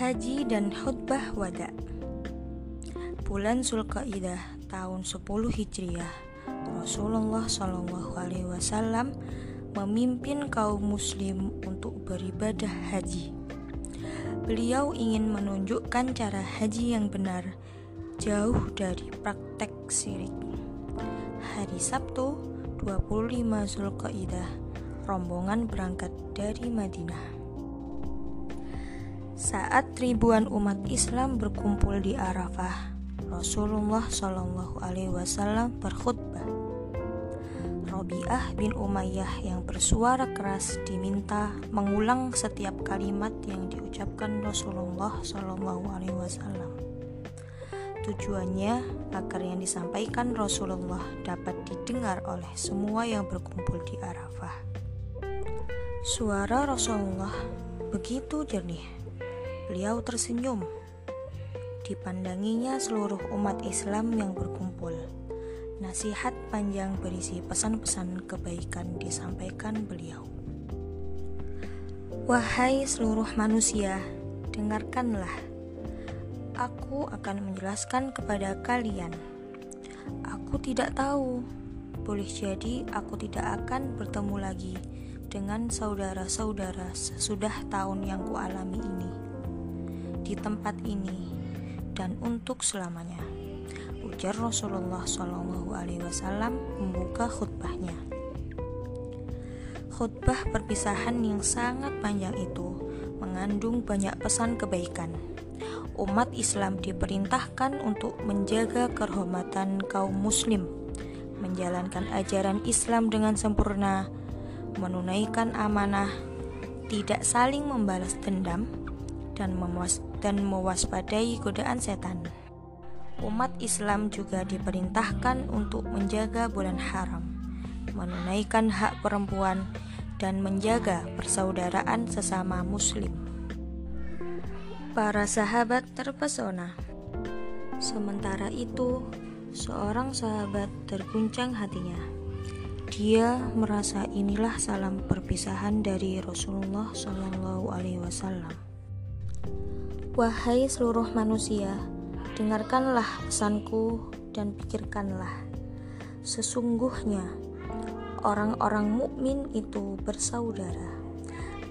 Haji dan khutbah wada Bulan Zulkaidah tahun 10 Hijriah Rasulullah Shallallahu Alaihi Wasallam memimpin kaum muslim untuk beribadah haji. Beliau ingin menunjukkan cara haji yang benar, jauh dari praktek syirik. Hari Sabtu 25 Zulkaidah, rombongan berangkat dari Madinah. Saat ribuan umat Islam berkumpul di Arafah, Rasulullah Shallallahu Alaihi Wasallam berkhutbah. Robiah bin Umayyah yang bersuara keras diminta mengulang setiap kalimat yang diucapkan Rasulullah Shallallahu Alaihi Wasallam. Tujuannya agar yang disampaikan Rasulullah dapat didengar oleh semua yang berkumpul di Arafah. Suara Rasulullah begitu jernih Beliau tersenyum. Dipandanginya seluruh umat Islam yang berkumpul. Nasihat panjang berisi pesan-pesan kebaikan disampaikan beliau. Wahai seluruh manusia, dengarkanlah. Aku akan menjelaskan kepada kalian. Aku tidak tahu. Boleh jadi aku tidak akan bertemu lagi dengan saudara-saudara sesudah tahun yang kualami ini di tempat ini dan untuk selamanya. Ujar Rasulullah Shallallahu Alaihi Wasallam membuka khutbahnya. Khutbah perpisahan yang sangat panjang itu mengandung banyak pesan kebaikan. Umat Islam diperintahkan untuk menjaga kehormatan kaum Muslim, menjalankan ajaran Islam dengan sempurna, menunaikan amanah, tidak saling membalas dendam, dan, mewas dan mewaspadai godaan setan. Umat Islam juga diperintahkan untuk menjaga bulan haram, menunaikan hak perempuan, dan menjaga persaudaraan sesama Muslim. Para sahabat terpesona. Sementara itu, seorang sahabat terguncang hatinya. Dia merasa inilah salam perpisahan dari Rasulullah Shallallahu Alaihi Wasallam. Wahai seluruh manusia, dengarkanlah pesanku dan pikirkanlah. Sesungguhnya orang-orang mukmin itu bersaudara.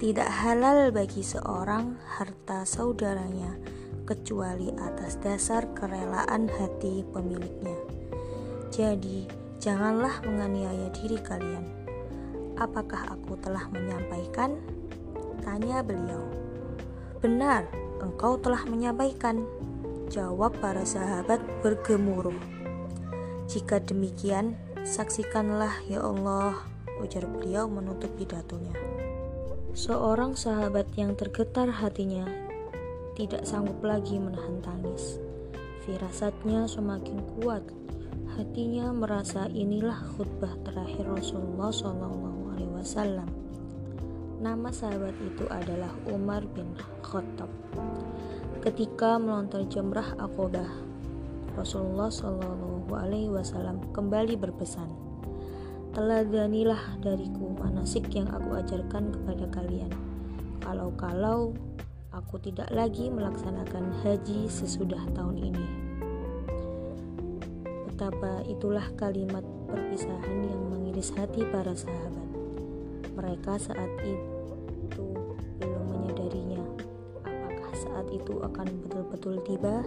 Tidak halal bagi seorang harta saudaranya kecuali atas dasar kerelaan hati pemiliknya. Jadi, janganlah menganiaya diri kalian. Apakah aku telah menyampaikan? Tanya beliau. Benar, engkau telah menyampaikan. Jawab para sahabat bergemuruh. Jika demikian, saksikanlah ya Allah, ujar beliau menutup pidatonya. Seorang sahabat yang tergetar hatinya tidak sanggup lagi menahan tangis. Firasatnya semakin kuat. Hatinya merasa inilah khutbah terakhir Rasulullah SAW. Nama sahabat itu adalah Umar bin Khattab. Ketika melontar jemrah akobah, Rasulullah Shallallahu Alaihi Wasallam kembali berpesan, teladanilah dariku manasik yang aku ajarkan kepada kalian. Kalau-kalau aku tidak lagi melaksanakan haji sesudah tahun ini. Betapa itulah kalimat perpisahan yang mengiris hati para sahabat. Mereka saat itu belum menyadarinya. Apakah saat itu akan betul-betul tiba